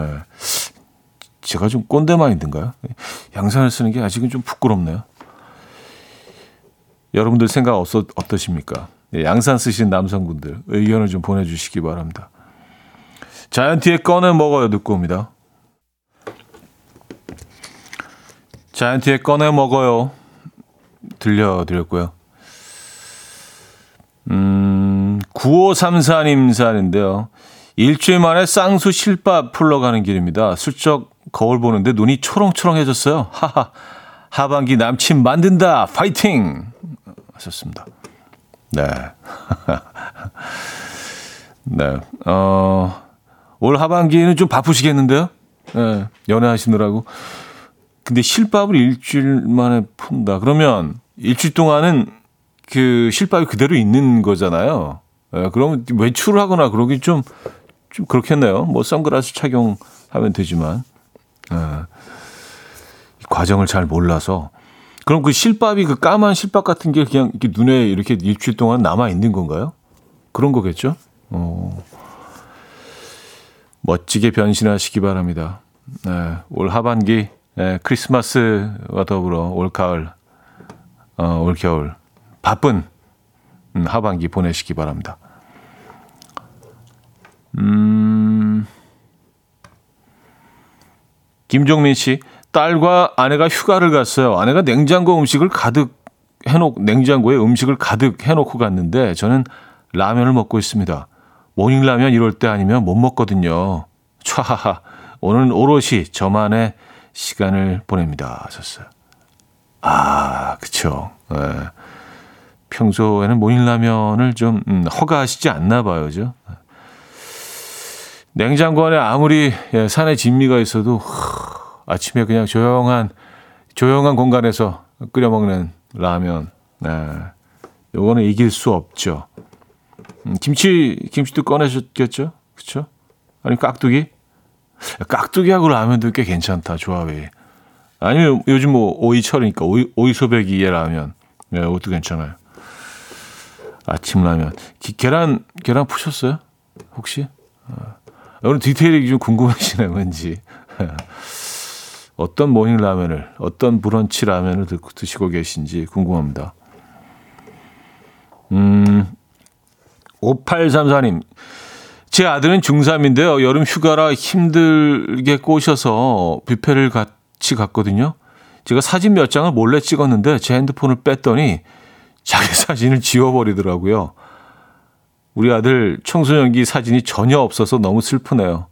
제가 좀 꼰대 마인드인가요? 양산을 쓰는 게 아직은 좀 부끄럽네요. 여러분들 생각 어떠, 어떠십니까? 네, 양산 쓰시는 남성분들 의견을 좀 보내주시기 바랍니다. 자이언티의 꺼내 먹어요 듣고 옵니다. 자이언티의 꺼내 먹어요 들려드렸고요. 음, 9534님 사인데요. 일주일 만에 쌍수 실밥 풀러 가는 길입니다. 슬쩍 거울 보는데 눈이 초롱초롱해졌어요. 하하. 하반기 남친 만든다. 파이팅! 하셨습니다. 네. 네. 어, 올 하반기에는 좀 바쁘시겠는데요? 네. 연애하시느라고. 근데 실밥을 일주일 만에 푼다. 그러면 일주일 동안은 그 실밥이 그대로 있는 거잖아요. 네. 그러면 외출을 하거나 그러기 좀, 좀 그렇겠네요. 뭐 선글라스 착용하면 되지만. 네. 과정을 잘 몰라서 그럼 그 실밥이 그 까만 실밥 같은 게 그냥 이렇게 눈에 이렇게 일주일 동안 남아 있는 건가요? 그런 거겠죠? 어. 멋지게 변신하시기 바랍니다. 네, 올 하반기 네, 크리스마스와 더불어 올 가을, 어, 올 겨울 바쁜 음, 하반기 보내시기 바랍니다. 음, 김종민 씨, 딸과 아내가 휴가를 갔어요. 아내가 냉장고 음식을 가득 해놓 냉장고에 음식을 가득 해놓고 갔는데 저는 라면을 먹고 있습니다. morning 라면 이럴 때 아니면 못 먹거든요. 촤하하. 오늘은 오롯이 저만의 시간을 보냅니다. 하셨어요. 아, 그쵸. 네. 평소에는 모닝 라면을 좀 음, 허가하시지 않나 봐요. 죠 냉장고 안에 아무리 예, 산에 진미가 있어도 아침에 그냥 조용한 조용한 공간에서 끓여 먹는 라면. 네. 요거는 이길 수 없죠. 음, 김치 김치도 꺼내셨겠죠? 그렇죠? 아니 깍두기? 깍두기하고 라면도 꽤 괜찮다 조합이. 아니면 요즘 뭐 오이철이니까 오이, 오이 소박이에 라면. 네, 그것도 괜찮아요. 아침 라면. 기, 계란 계란 푸셨어요? 혹시? 어. 오늘 디테일이 좀 궁금하시네요, 왠지. 어떤 morning 라면을, 어떤 브런치 라면을 드, 드시고 계신지 궁금합니다. 음, 5834님. 제 아들은 중3인데요. 여름 휴가라 힘들게 꼬셔서 뷔페를 같이 갔거든요. 제가 사진 몇 장을 몰래 찍었는데 제 핸드폰을 뺐더니 자기 사진을 지워버리더라고요. 우리 아들 청소년기 사진이 전혀 없어서 너무 슬프네요.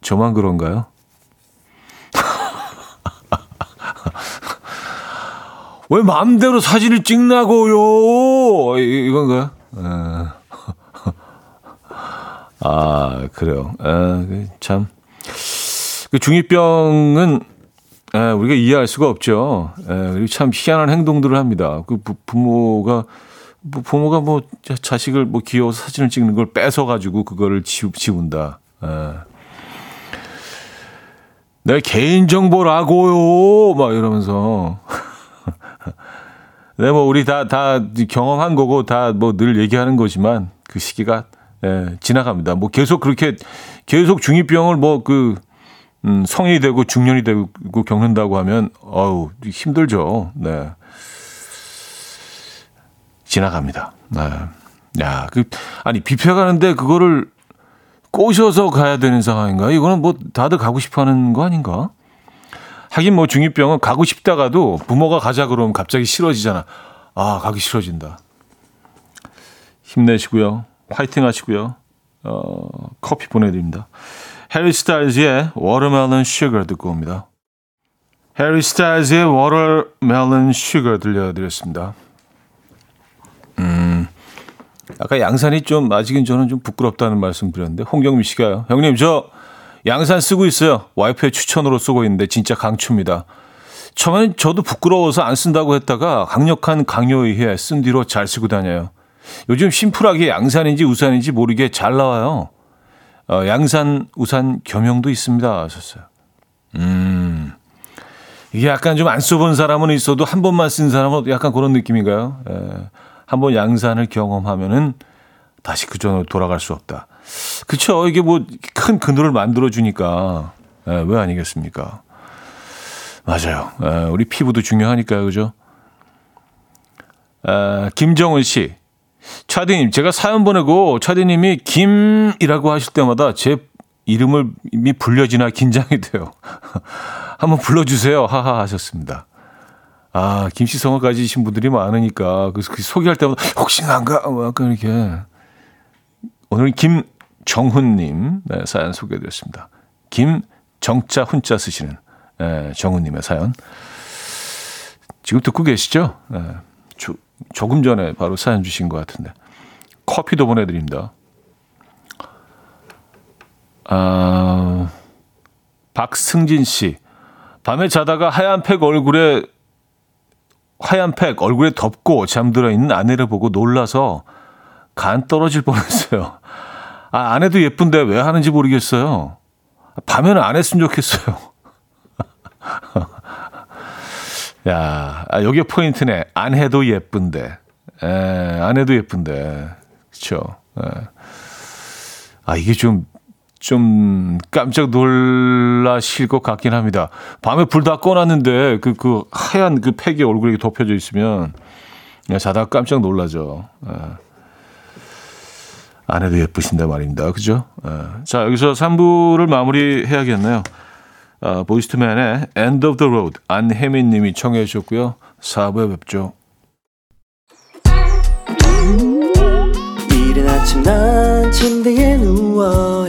저만 그런가요? 왜 마음대로 사진을 찍나고요? 이- 이건가요? 에. 아, 그래요. 아, 그 참. 그 중2병은 에, 우리가 이해할 수가 없죠. 에, 그리고 참 희한한 행동들을 합니다. 그 부, 부모가 뭐 부모가 뭐 자- 자식을 뭐 귀여워서 사진을 찍는 걸 뺏어 가지고 그거를 지우, 지운다. 에. 내 개인 정보라고요. 막 이러면서. 네, 뭐 우리 다 다 경험한 거고 다 뭐 늘 얘기하는 거지만 그 시기가 예, 지나갑니다. 뭐 계속 그렇게 계속 중이병을 뭐그 음, 성인이 되고 중년이 되고 겪는다고 하면 어우 힘들죠. 네. 지나갑니다. 네. 야, 그 아니 뷔페 가는데 그거를 꼬셔서 가야 되는 상황인가? 이거는 뭐 다들 가고 싶어 하는 거 아닌가? 하긴 뭐 중2병은 가고 싶다가도 부모가 가자 그러면 갑자기 싫어지잖아. 아, 가기 싫어진다. 힘내시고요. 파이팅 하시고요. 어, 커피 보내드립니다. 해리 스타일즈의 Watermelon Sugar 듣고 옵니다. 해리 스타일즈의 Watermelon Sugar 들려드렸습니다. 음, 아까 양산이 좀 아직은 저는 좀 부끄럽다는 말씀 드렸는데 홍경미 씨가요. 형님 저 양산 쓰고 있어요. 와이프의 추천으로 쓰고 있는데 진짜 강추입니다. 처음엔 저도 부끄러워서 안 쓴다고 했다가 강력한 강요에 의해 쓴 뒤로 잘 쓰고 다녀요. 요즘 심플하게 양산인지 우산인지 모르게 잘 나와요. 어, 양산, 우산 겸용도 있습니다. 하셨어요. 음. 이게 약간 좀 안 써본 사람은 있어도 한 번만 쓴 사람은 약간 그런 느낌인가요? 예. 한번 양산을 경험하면은 다시 그 전으로 돌아갈 수 없다. 그쵸. 이게 뭐 큰 그늘을 만들어주니까. 예, 왜 아니겠습니까? 맞아요. 예, 우리 피부도 중요하니까요. 그죠? 아, 김정은 씨. 차디님, 제가 사연 보내고 차디님이 김이라고 하실 때마다 제 이름을 이미 불려지나 긴장이 돼요. 한번 불러주세요. 하하 하셨습니다. 아, 김씨 성을 가지신 분들이 많으니까 그래서 그 소개할 때마다 혹시 난가? 뭐 약간 이렇게 오늘 김정훈님 네, 사연 소개해드렸습니다. 김정자 훈자 쓰시는 네, 정훈님의 사연 지금 듣고 계시죠? 네, 조, 조금 전에 바로 사연 주신 것 같은데 커피도 보내드립니다. 아, 박승진 씨 밤에 자다가 하얀 팩 얼굴에 하얀 팩 얼굴에 덮고 잠들어 있는 아내를 보고 놀라서 간 떨어질 뻔했어요. 아, 아내도 예쁜데 왜 하는지 모르겠어요. 밤에는 안 했으면 좋겠어요. 야, 아, 여기 포인트네. 안 해도 예쁜데. 에, 안 해도 예쁜데. 그쵸. 에. 아, 이게 좀, 좀 깜짝 놀라실 것 같긴 합니다. 밤에 불 다 꺼놨는데 그, 그 하얀 그 팩이 얼굴에 덮여져 있으면 그냥 자다가 깜짝 놀라죠. 에. 안 해도 예쁘신데 말입니다. 그죠? 에. 자, 여기서 3부를 마무리 해야겠네요. 어, 보이스트맨의 End of the Road 안혜민 님이 청해 주셨고요. 4부에 뵙죠. 이른 아침 난 침대에 누워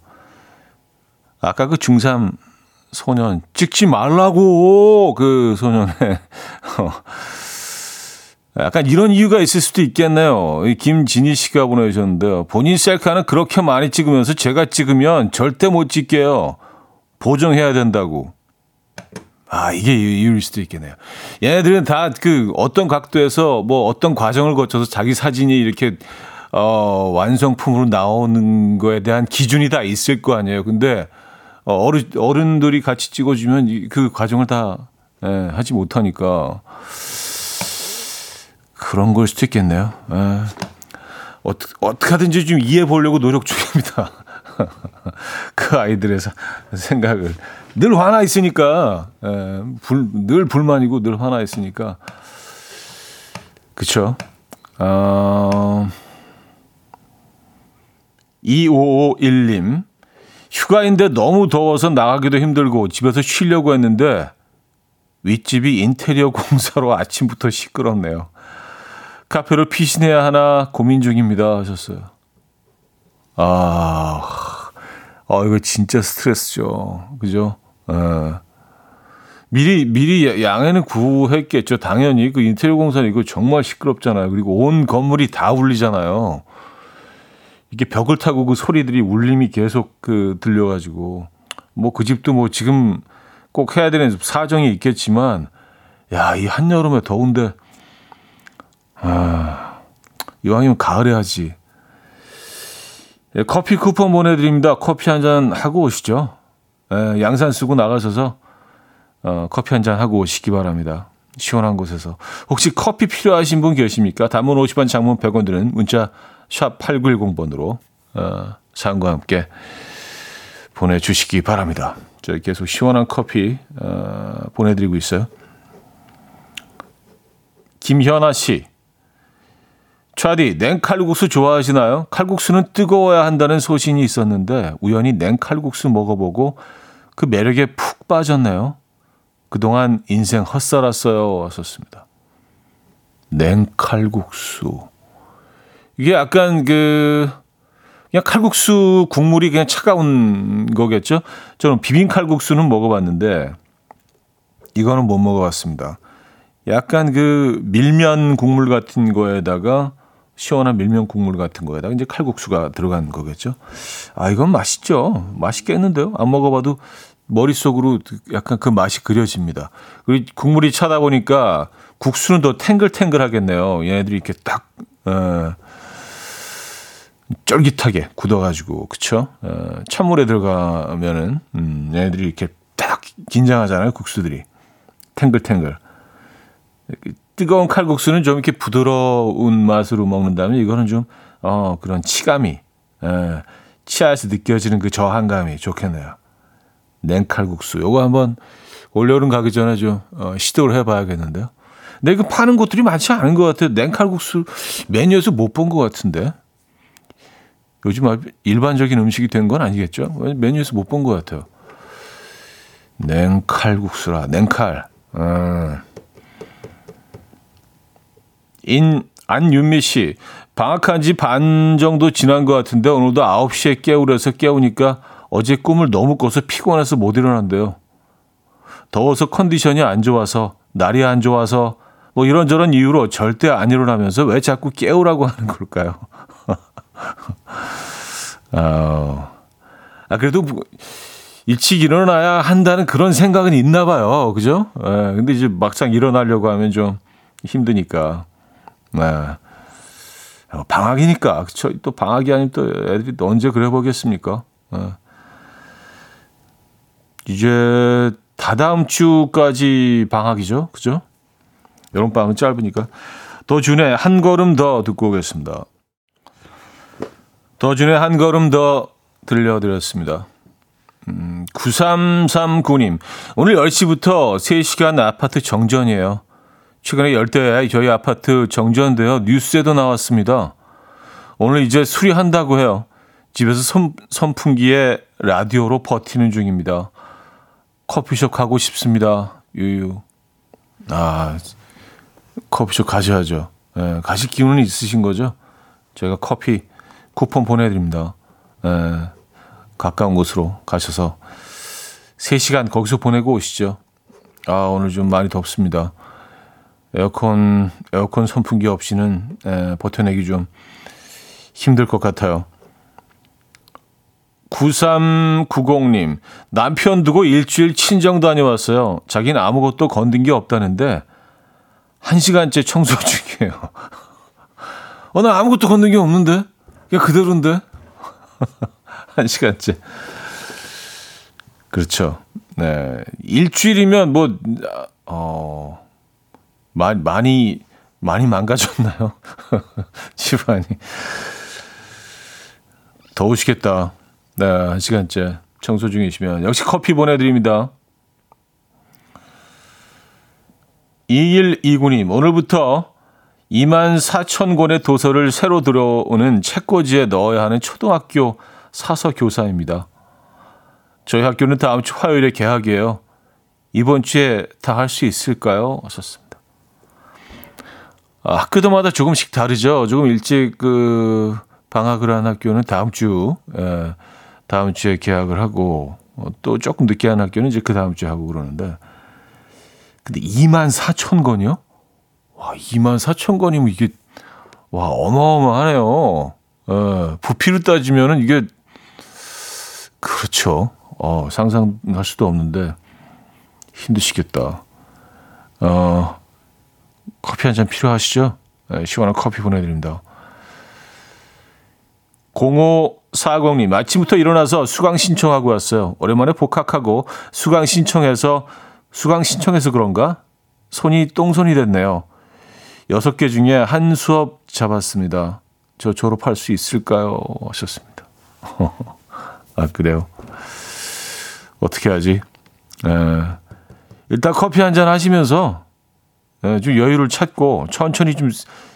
아까 그 중3 소년 찍지 말라고 그 소년의 어, 약간 이런 이유가 있을 수도 있겠네요. 이 김진희 씨가 보내주셨는데요. 본인 셀카는 그렇게 많이 찍으면서 제가 찍으면 절대 못 찍게요. 보정해야 된다고. 아, 이게 이유일 수도 있겠네요. 얘네들은 다 그 어떤 각도에서 뭐 어떤 과정을 거쳐서 자기 사진이 이렇게 어, 완성품으로 나오는 거에 대한 기준이 다 있을 거 아니에요. 근데 어, 어른, 어른들이 같이 찍어주면 이- 그 과정을 다 예, 하지 못하니까 그런 걸 수도 있겠네요. 예. 어떻게, 어떻게 하든지 좀 이해해 보려고 노력 중입니다. 그 아이들의 사- 생각을. 늘 화나 있으니까, 예, 불, 늘 불만이고 늘 화나 있으니까. 그쵸. 어, 2551님. 휴가인데 너무 더워서 나가기도 힘들고 집에서 쉬려고 했는데 윗집이 인테리어 공사로 아침부터 시끄럽네요. 카페를 피신해야 하나 고민 중입니다 하셨어요. 아, 아 이거 진짜 스트레스죠. 그죠? 예. 미리 미리 양해는 구했겠죠. 당연히 그 인테리어 공사는 이거 정말 시끄럽잖아요. 그리고 온 건물이 다 울리잖아요. 이게 벽을 타고 그 소리들이 울림이 계속 그 들려가지고 뭐 그 집도 뭐 지금 꼭 해야 되는 사정이 있겠지만 야 이 한여름에 더운데 아 이왕이면 가을에 하지. 예, 커피 쿠폰 보내드립니다. 커피 한 잔 하고 오시죠. 예, 양산 쓰고 나가셔서 어, 커피 한 잔 하고 오시기 바랍니다. 시원한 곳에서. 혹시 커피 필요하신 분 계십니까? 단문 50원 장문 100원 드는 문자 샵 8910번으로 어, 사연과 함께 보내주시기 바랍니다. 저희 계속 시원한 커피 어, 보내드리고 있어요. 김현아 씨. 차디, 냉칼국수 좋아하시나요? 칼국수는 뜨거워야 한다는 소신이 있었는데 우연히 냉칼국수 먹어보고 그 매력에 푹 빠졌네요. 그동안 인생 헛살았어요. 왔었습니다. 냉칼국수. 이게 약간 그 그냥 칼국수 국물이 그냥 차가운 거겠죠. 저는 비빔 칼국수는 먹어봤는데 이거는 못 먹어봤습니다. 약간 그 밀면 국물 같은 거에다가 시원한 밀면 국물 같은 거에다가 이제 칼국수가 들어간 거겠죠. 아 이건 맛있죠. 맛있겠는데요. 안 먹어봐도 머릿속으로 약간 그 맛이 그려집니다. 그리고 국물이 차다 보니까 국수는 더 탱글탱글 하겠네요. 얘네들이 이렇게 딱 어, 쫄깃하게 굳어가지고 그쵸? 어, 찬물에 들어가면은 음, 얘네들이 이렇게 딱 긴장하잖아요. 국수들이 탱글탱글. 뜨거운 칼국수는 좀 이렇게 부드러운 맛으로 먹는다면 이거는 좀 어, 그런 치감이 에, 치아에서 느껴지는 그 저항감이 좋겠네요. 냉칼국수. 요거 한번 올여름 가기 전에 좀 어, 시도를 해봐야겠는데요. 근데 이거 파는 곳들이 많지 않은 것 같아요. 냉칼국수 메뉴에서 못 본 것 같은데. 요즘 일반적인 음식이 된 건 아니겠죠? 메뉴에서 못 본 것 같아요. 냉칼국수라, 냉칼. 음. 인, 안윤미 씨. 방학한 지 반 정도 지난 것 같은데 오늘도 9시에 깨우려서 깨우니까 어제 꿈을 너무 꿔서 피곤해서 못 일어난대요. 더워서 컨디션이 안 좋아서 날이 안 좋아서 뭐 이런저런 이유로 절대 안 일어나면서 왜 자꾸 깨우라고 하는 걸까요? 어, 아, 그래도 일찍 일어나야 한다는 그런 생각은 있나 봐요. 그죠? 예, 근데 이제 막상 일어나려고 하면 좀 힘드니까. 네. 어, 방학이니까. 그쵸? 또 방학이 아니면 또 애들이 또 언제 그래 보겠습니까? 예. 이제 다다음 주까지 방학이죠. 그죠? 여름방학은 짧으니까. 더 준의 한 걸음 더 듣고 오겠습니다. 더 준의 한 걸음 더 들려드렸습니다. 음, 9339님, 오늘 10시부터 3시간 아파트 정전이에요. 최근에 열대 저희 아파트 정전되어 뉴스에도 나왔습니다. 오늘 이제 수리한다고 해요. 집에서 선, 선풍기에 라디오로 버티는 중입니다. 커피숍 가고 싶습니다. 유유. 아, 커피숍 가셔야죠. 예, 가실 기운은 있으신 거죠? 저희가 커피 쿠폰 보내드립니다. 예, 가까운 곳으로 가셔서 3시간 거기서 보내고 오시죠. 아, 오늘 좀 많이 덥습니다. 에어컨, 에어컨 선풍기 없이는 에, 버텨내기 좀 힘들 것 같아요. 9390님, 남편 두고 일주일 친정 다녀왔어요. 자기는 아무것도 건든 게 없다는데, 한 시간째 청소 중이에요. 어, 나 아무것도 건든 게 없는데? 그냥 그대로인데? 한 시간째. 그렇죠. 네. 일주일이면 뭐, 어, 많이, 많이, 많이 망가졌나요? 집안이. 더우시겠다. 네, 한 시간째 청소 중이시면. 역시 커피 보내드립니다. 2129님, 오늘부터 2만 4천 권의 도서를 새로 들어오는 책꽂이에 넣어야 하는 초등학교 사서 교사입니다. 저희 학교는 다음 주 화요일에 개학이에요. 이번 주에 다 할 수 있을까요? 하셨습니다. 아, 학교마다 조금씩 다르죠. 조금 일찍 그 방학을 한 학교는 다음 주, 예, 다음 주에 개학을 하고 어, 또 조금 늦게 한 학교는 이제 그 다음 주에 하고 그러는데 근데 2만 4천 건이요? 와, 2만 4천 건이면 이게 와 어마어마하네요. 예, 부피로 따지면은 이게 그렇죠. 어, 상상할 수도 없는데 힘드시겠다. 어, 커피 한 잔 필요하시죠? 네, 시원한 커피 보내드립니다. 0540님, 아침부터 일어나서 수강 신청하고 왔어요. 오랜만에 복학하고 수강 신청해서, 수강 신청해서 그런가? 손이 똥손이 됐네요. 여섯 개 중에 한 수업 잡았습니다. 저 졸업할 수 있을까요? 하셨습니다. 아, 그래요? 어떻게 하지? 에, 일단 커피 한 잔 하시면서 에, 좀 여유를 찾고 천천히 좀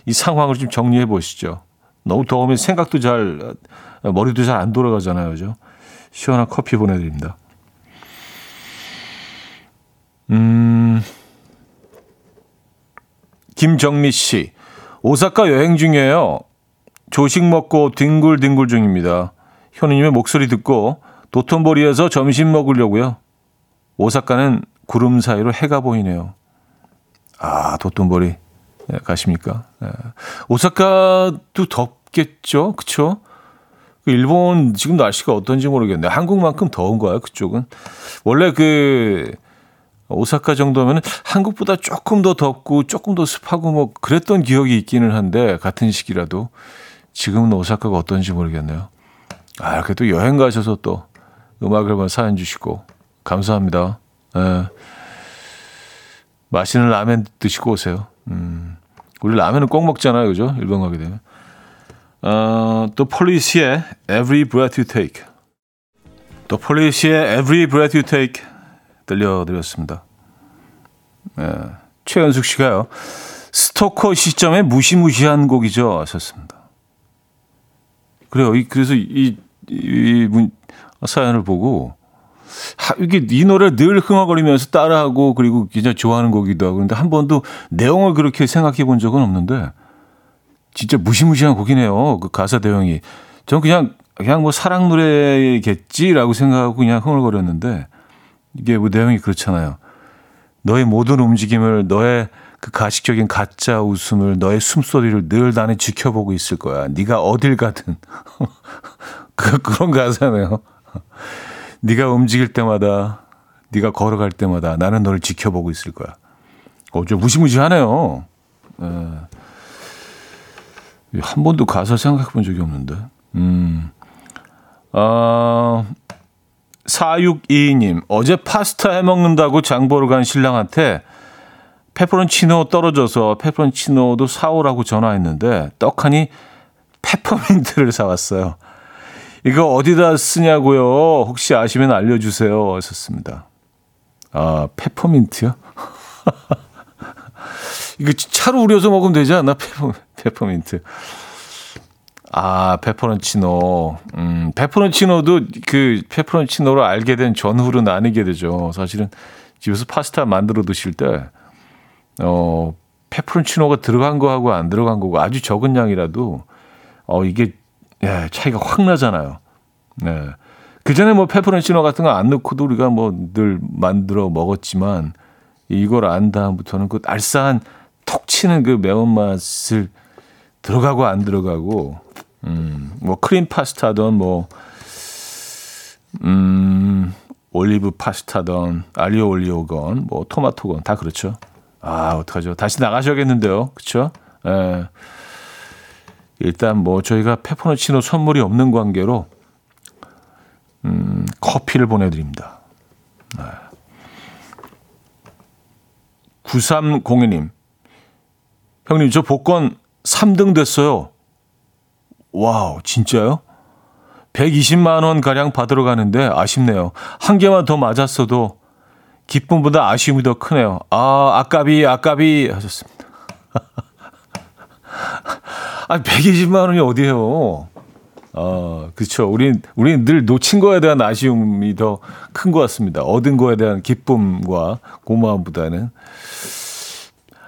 이 상황을 좀 정리해 보시죠. 너무 더우면 생각도 잘, 머리도 잘 안 돌아가잖아요. 그죠? 시원한 커피 보내드립니다. 음, 김정미 씨. 오사카 여행 중이에요. 조식 먹고 뒹굴뒹굴 중입니다. 현우님의 목소리 듣고 도톤보리에서 점심 먹으려고요. 오사카는 구름 사이로 해가 보이네요. 아, 도톤보리 네, 가십니까? 네. 오사카도 덥겠죠? 그쵸? 그 일본 지금 날씨가 어떤지 모르겠네요. 한국만큼 더운 거야, 그쪽은. 원래 그 오사카 정도면 한국보다 조금 더 덥고 조금 더 습하고 뭐 그랬던 기억이 있기는 한데 같은 시기라도 지금은 오사카가 어떤지 모르겠네요. 아, 또 여행 가셔서 또 음악을 사연 주시고 감사합니다. 예. 맛있는 라면 드시고 오세요. 음. 우리 라면은 꼭 먹잖아요, 그죠? 일본 가게 되면. 어, 또 폴리시의 Every Breath You Take. 또 폴리시의 Every Breath You Take 들려드렸습니다. 예. 최연숙 씨가요. 스토커 시점에 무시무시한 곡이죠. 하셨습니다. 그래요. 이, 그래서 이, 이 문, 사연을 보고 하, 이게 이 노래를 늘 흥얼거리면서 따라하고 그리고 진짜 좋아하는 곡이기도 하고 그런데 한 번도 내용을 그렇게 생각해 본 적은 없는데 진짜 무시무시한 곡이네요. 그 가사 내용이. 전 그냥 그냥 뭐 사랑 노래겠지라고 생각하고 그냥 흥얼거렸는데 이게 뭐 내용이 그렇잖아요. 너의 모든 움직임을 너의 그 가식적인 가짜 웃음을 너의 숨소리를 늘 나는 지켜보고 있을 거야. 네가 어딜 가든 그 그런 가사네요. 네가 움직일 때마다, 네가 걸어갈 때마다 나는 너를 지켜보고 있을 거야. 어, 좀 무시무시하네요. 에. 한 번도 가사 생각해 본 적이 없는데. 음. 어, 4622님, 어제 파스타 해 먹는다고 장 보러 간 신랑한테 페퍼론치노 떨어져서 페퍼론치노도 사오라고 전화했는데 떡하니 페퍼민트를 사왔어요. 이거 어디다 쓰냐고요? 혹시 아시면 알려주세요. 하셨습니다. 아, 페퍼민트요? 이거 차로 우려서 먹으면 되지 않나? 페퍼, 페퍼민트. 아, 페퍼론치노. 음, 페퍼론치노도 그 페퍼론치노를 알게 된 전후로는 아니게 되죠. 사실은 집에서 파스타 만들어 드실 때, 어, 페퍼론치노가 들어간 거하고 안 들어간 거고 아주 적은 양이라도, 어, 이게 예, 차이가 확 나잖아요. 네. 그 전에 뭐 페퍼론치노 같은 거 안 넣고도 우리가 뭐 늘 만들어 먹었지만 이걸 안 다음부터는 그 알싸한 톡 치는 그 매운맛을 들어가고 안 들어가고 음, 뭐 크림 파스타든 뭐 음, 올리브 파스타던, 알리오 올리오건, 뭐, 토마토건, 다 그렇죠. 아, 어떡하죠. 다시 나가셔야겠는데요. 그쵸? 예. 일단 뭐, 저희가 페퍼노치노 선물이 없는 관계로, 음, 커피를 보내 드립니다. 네. 9302님. 형님, 저 복권 3등 됐어요. 와우, 진짜요? 120만 원 가량 받으러 가는데 아쉽네요. 한 개만 더 맞았어도 기쁨보다 아쉬움이 더 크네요. 아, 아까비, 아까비 하셨습니다. 아, 120만 원이 어디예요? 아, 그렇죠. 우린 우린 늘 놓친 거에 대한 아쉬움이 더 큰 것 같습니다. 얻은 거에 대한 기쁨과 고마움보다는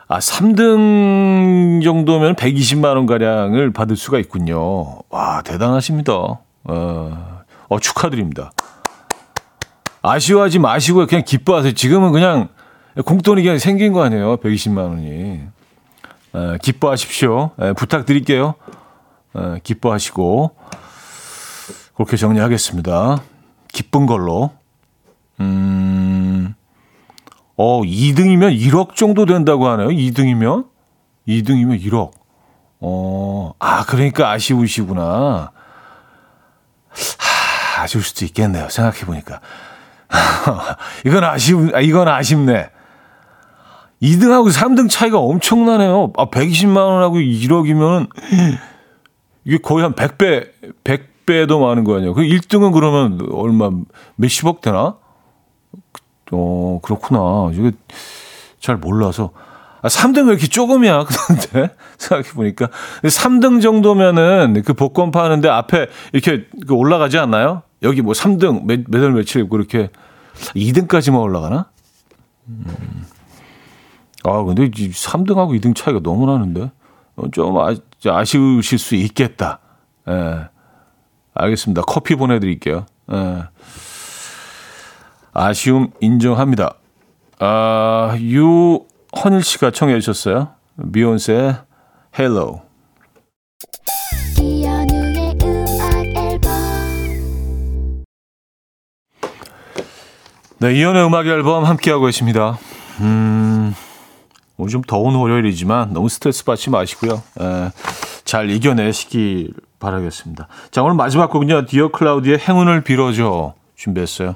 아, 3등 정도면 120만 원 가량을 받을 수가 있군요. 와, 대단하십니다. 어, 어 축하드립니다. 아쉬워하지 마시고 그냥 기뻐하세요. 지금은 그냥 공돈이 그냥 생긴 거 아니에요. 120만 원이. 어, 기뻐하십시오. 에, 부탁드릴게요. 어, 기뻐하시고 그렇게 정리하겠습니다. 기쁜 걸로. 음, 어, 2등이면 1억 정도 된다고 하네요. 2등이면? 2등이면 1억. 어, 아, 그러니까 아쉬우시구나. 하, 아쉬울 수도 있겠네요. 생각해보니까. 이건 아쉬운, 아, 이건 아쉽네. 2등하고 3등 차이가 엄청나네요. 아, 120만원하고 1억이면, 이게 거의 한 100배, 100배도 많은 거 아니에요. 그 1등은 그러면 얼마, 몇십억 되나? 어, 그렇구나. 이게 잘 몰라서. 아, 3등 왜 이렇게 조금이야? 그런데 생각해보니까. 3등 정도면은 그 복권 파는데 앞에 이렇게 그 올라가지 않나요? 여기 뭐 3등 몇, 몇월 며칠 그렇게 2등까지만 올라가나? 음. 아, 근데 이 3등하고 2등 차이가 너무 나는데. 어, 좀 아, 아쉬우실 수 있겠다. 예. 알겠습니다. 커피 보내드릴게요. 예. 아쉬움 인정합니다. 아, 유헌일 씨가 청해 주셨어요. 비욘세 Halo. 네, 이현우의 음악 앨범 함께하고 계십니다. 음, 오늘 좀 더운 월요일이지만 너무 스트레스 받지 마시고요. 에, 잘 이겨내시길 바라겠습니다. 자, 오늘 마지막 곡은요. 디어 클라우디의 행운을 빌어줘 준비했어요.